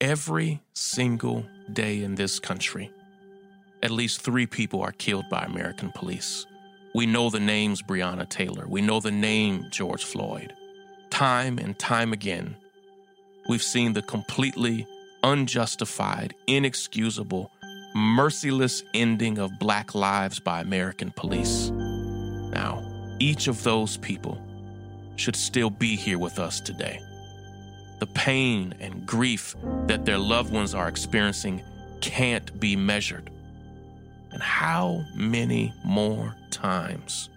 Every single day in this country, at least three people are killed by American police. We know the names Breonna Taylor. We know the name George Floyd. Time and time again, we've seen the completely unjustified, inexcusable, merciless ending of black lives by American police. Now, each of those people should still be here with us today. The pain and grief that their loved ones are experiencing can't be measured. And how many more times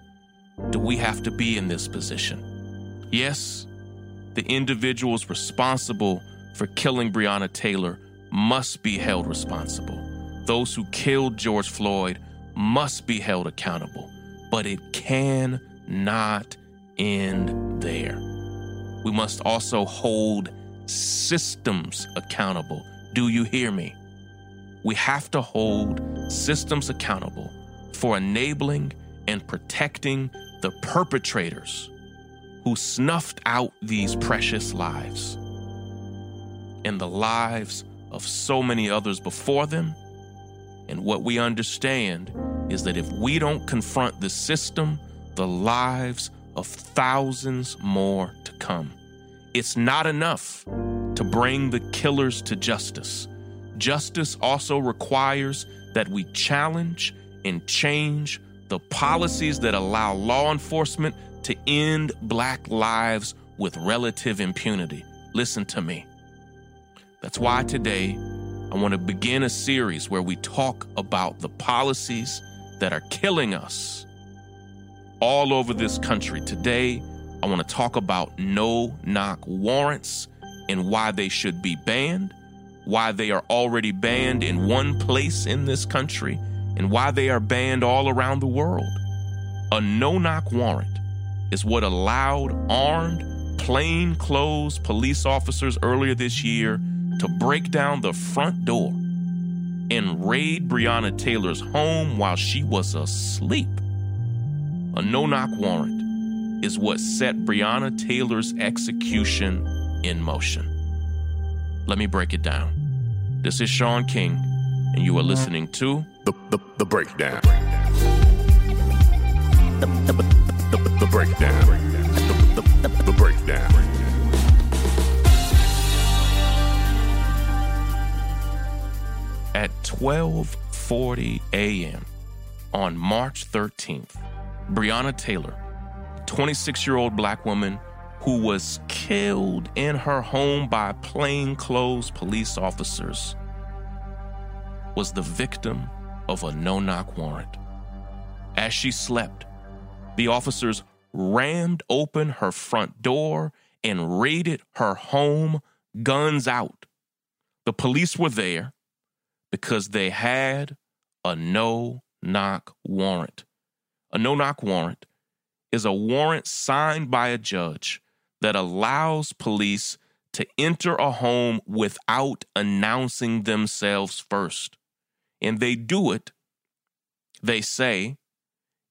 do we have to be in this position? Yes, the individuals responsible for killing Breonna Taylor must be held responsible. Those who killed George Floyd must be held accountable. But it can not end there. We must also hold systems accountable. Do you hear me? We have to hold systems accountable for enabling and protecting the perpetrators who snuffed out these precious lives and the lives of so many others before them. And what we understand is that if we don't confront the system, the lives of thousands more to come. It's not enough to bring the killers to justice. Justice also requires that we challenge and change the policies that allow law enforcement to end black lives with relative impunity. Listen to me. That's why today I want to begin a series where we talk about the policies that are killing us all over this country. Today, I want to talk about no knock warrants and why they should be banned, why they are already banned in one place in this country, and why they are banned all around the world. A no knock warrant is what allowed armed, plain-clothes police officers earlier this year to break down the front door and raid Breonna Taylor's home while she was asleep. A no knock warrant is what set Breonna Taylor's execution in motion. Let me break it down. This is Shaun King, and you are listening to The, the, the Breakdown. The, the, the, the, the Breakdown. The, the, the, the Breakdown. at 12:40 a.m. on March 13th. Breonna Taylor, 26-year-old black woman who was killed in her home by plainclothes police officers, was the victim of a no-knock warrant. As she slept, the officers rammed open her front door and raided her home, guns out. The police were there because they had a no knock warrant. A no knock warrant is a warrant signed by a judge that allows police to enter a home without announcing themselves first. And they do it, they say,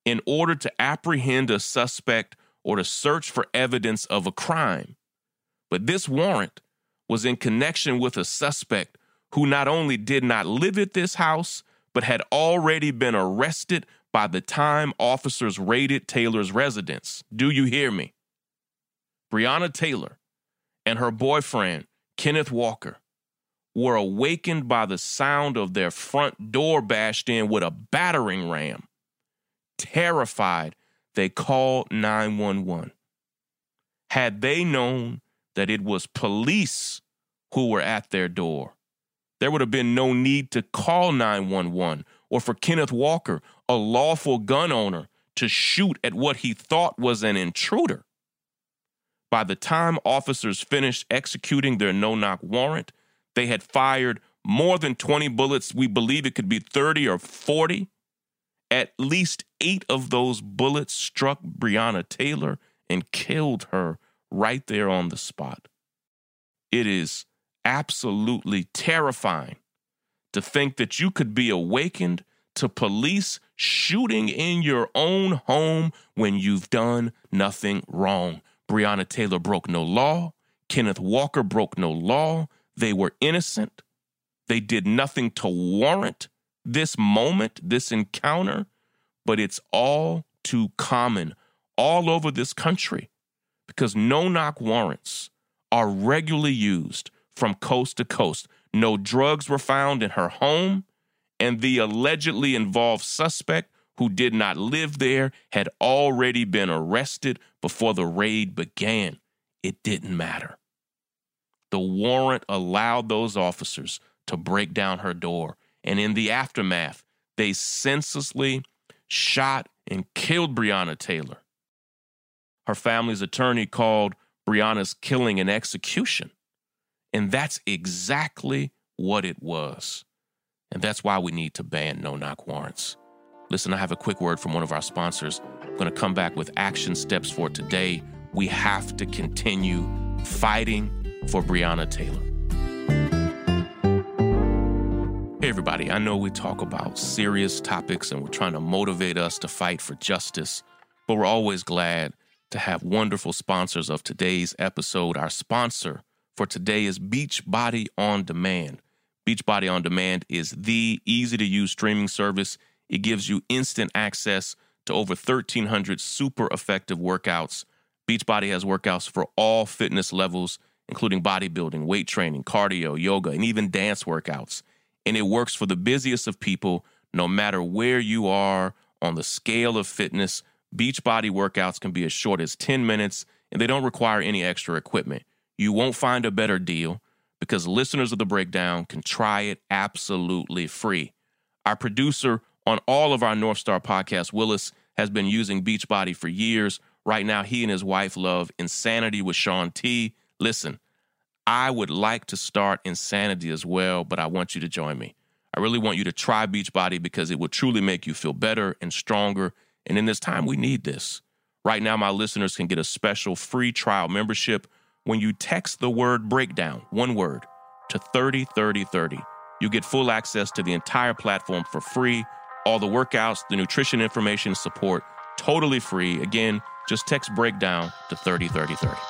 in order to apprehend a suspect or to search for evidence of a crime. But this warrant was in connection with a suspect who not only did not live at this house, but had already been arrested by the time officers raided Taylor's residence. Do you hear me? Breonna Taylor and her boyfriend, Kenneth Walker, were awakened by the sound of their front door bashed in with a battering ram. Terrified, they called 911. Had they known that it was police who were at their door, there would have been no need to call 911 or for Kenneth Walker, a lawful gun owner, to shoot at what he thought was an intruder. By the time officers finished executing their no knock warrant, They had fired more than 20 bullets. We believe it could be 30 or 40. At least eight of those bullets struck Breonna Taylor and killed her right there on the spot. It is absolutely terrifying to think that you could be awakened to police shooting in your own home when you've done nothing wrong. Breonna Taylor broke no law. Kenneth Walker broke no law. They were innocent. They did nothing to warrant this moment, this encounter, but it's all too common all over this country because no knock warrants are regularly used from coast to coast. No drugs were found in her home, and the allegedly involved suspect who did not live there had already been arrested before the raid began. It didn't matter. The warrant allowed those officers to break down her door, and in the aftermath, they senselessly shot and killed Breonna Taylor. Her family's attorney called Breonna's killing an execution. And that's exactly what it was. And that's why we need to ban no knock warrants. Listen, I have a quick word from one of our sponsors. I'm going to come back with action steps for today. We have to continue fighting for Breonna Taylor. Hey, everybody, I know we talk about serious topics and we're trying to motivate us to fight for justice, but we're always glad to have wonderful sponsors of today's episode. Our sponsor for today is Beachbody On Demand. Beachbody On Demand is the easy to use streaming service. It gives you instant access to over 1,300 super effective workouts. Beachbody has workouts for all fitness levels, including bodybuilding, weight training, cardio, yoga, and even dance workouts. And it works for the busiest of people, no matter where you are on the scale of fitness Beachbody workouts can be as short as 10 minutes and they don't require any extra equipment. You won't find a better deal because listeners of the breakdown can try it absolutely free. Our producer on all of our North Star podcasts, Willis, has been using Beachbody for years. Right now, he and his wife love Insanity with Shaun T. Listen, I would like to start Insanity as well, but I want you to join me. I really want you to try Beachbody because it will truly make you feel better and stronger and in this time, we need this. Right now, my listeners can get a special free trial membership when you text the word breakdown, one word, to 303030. You get full access to the entire platform for free. All the workouts, the nutrition information, support, totally free. Again, just text breakdown to 303030.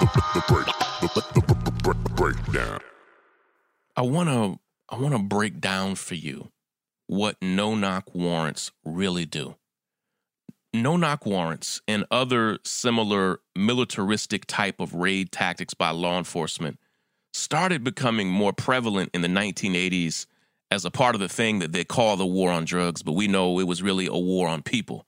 The, break, the, the breakdown. I want to I want to break down for you what no knock warrants really do no knock warrants and other similar militaristic type of raid tactics by law enforcement started becoming more prevalent in the 1980s as a part of the thing that they call the war on drugs, but we know it was really a war on people.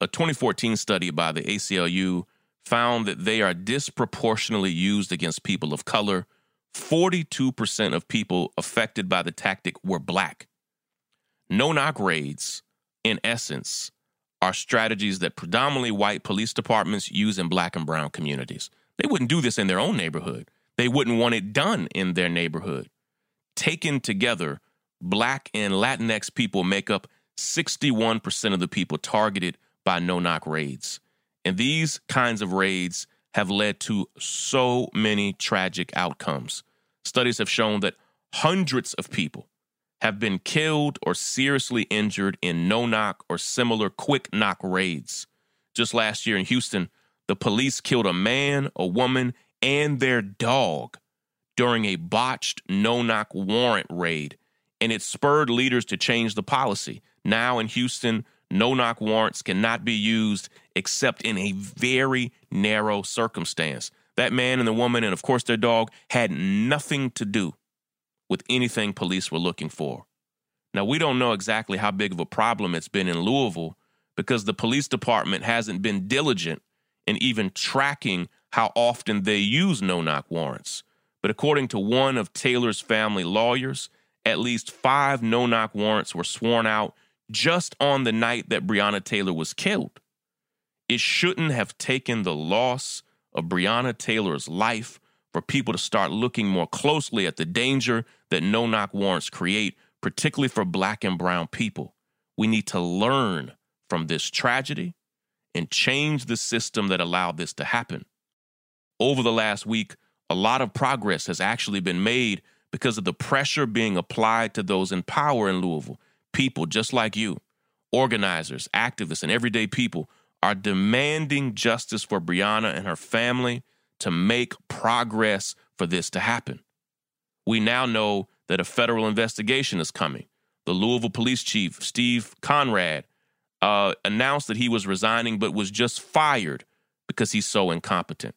A 2014 study by the ACLU found that they are disproportionately used against people of color. 42% of people affected by the tactic were black. No knock raids, in essence, are strategies that predominantly white police departments use in black and brown communities. They wouldn't do this in their own neighborhood. They wouldn't want it done in their neighborhood. Taken together, black and Latinx people make up 61% of the people targeted by no knock raids. And these kinds of raids have led to so many tragic outcomes. Studies have shown that hundreds of people have been killed or seriously injured in no knock or similar quick knock raids. Just last year in Houston, the police killed a man, a woman, and their dog during a botched no knock warrant raid, and it spurred leaders to change the policy. Now in Houston, no knock warrants cannot be used except in a very narrow circumstance. That man and the woman, and of course their dog, had nothing to do with anything police were looking for. Now, we don't know exactly how big of a problem it's been in Louisville because the police department hasn't been diligent in even tracking how often they use no knock warrants. But according to one of Taylor's family lawyers, at least five no knock warrants were sworn out just on the night that Breonna Taylor was killed. It shouldn't have taken the loss of Breonna Taylor's life for people to start looking more closely at the danger that no knock warrants create, particularly for black and brown people. We need to learn from this tragedy and change the system that allowed this to happen. Over the last week, a lot of progress has actually been made because of the pressure being applied to those in power in Louisville. People just like you, organizers, activists, and everyday people are demanding justice for Breonna and her family to make progress for this to happen. We now know that a federal investigation is coming. The Louisville police chief, Steve Conrad, uh, announced that he was resigning but was just fired because he's so incompetent.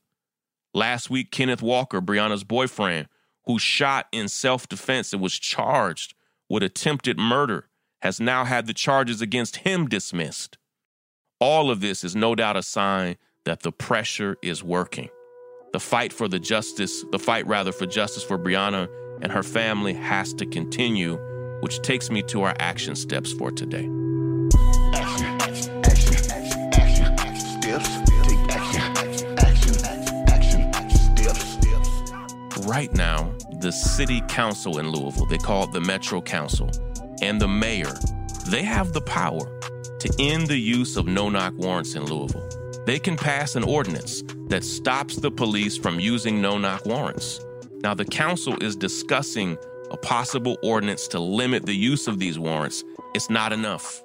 Last week, Kenneth Walker, Breonna's boyfriend, who shot in self defense and was charged with attempted murder, has now had the charges against him dismissed. All of this is no doubt a sign that the pressure is working. The fight for the justice, the fight rather for justice for Breonna and her family has to continue, which takes me to our action steps for today. Right now, the city council in Louisville, they call it the Metro Council, and the mayor, they have the power to end the use of no knock warrants in Louisville. They can pass an ordinance that stops the police from using no knock warrants. Now, the council is discussing a possible ordinance to limit the use of these warrants. It's not enough.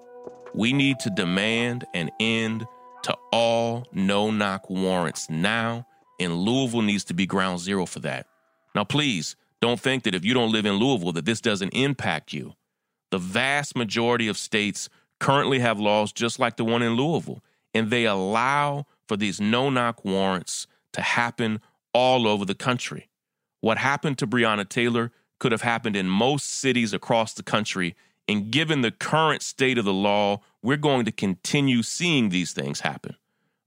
We need to demand an end to all no knock warrants now, and Louisville needs to be ground zero for that. Now, please don't think that if you don't live in Louisville, that this doesn't impact you. The vast majority of states currently have laws just like the one in Louisville, and they allow for these no knock warrants to happen all over the country. What happened to Breonna Taylor could have happened in most cities across the country. And given the current state of the law, we're going to continue seeing these things happen.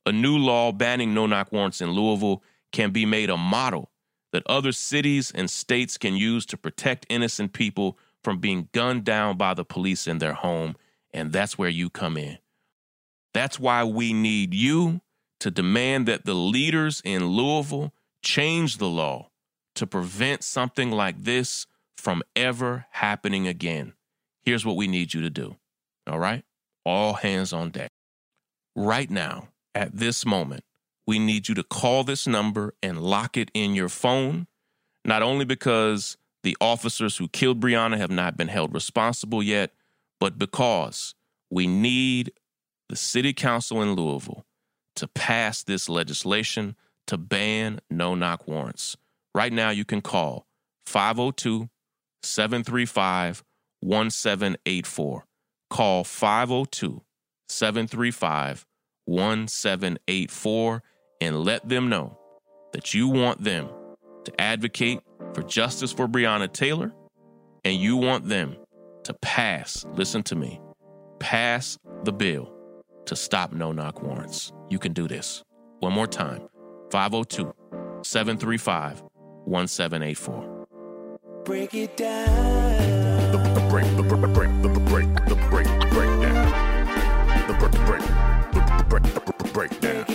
A new law banning no knock warrants in Louisville can be made a model that other cities and states can use to protect innocent people from being gunned down by the police in their home and that's where you come in. That's why we need you to demand that the leaders in Louisville change the law to prevent something like this from ever happening again. Here's what we need you to do. All right? All hands on deck. Right now, at this moment, we need you to call this number and lock it in your phone, not only because the officers who killed Breonna have not been held responsible yet, but because we need the city council in Louisville to pass this legislation to ban no knock warrants. Right now, you can call 502 735 1784. Call 502 735 1784 and let them know that you want them to advocate for justice for Breonna Taylor and you want them to pass, listen to me, pass the bill to stop no knock warrants. You can do this. One more time 502 735 1784. Break it down. The, the break, the, the break, the, the break, the break, the breakdown. The break, the break, the, the break, the, the breakdown. Break it down.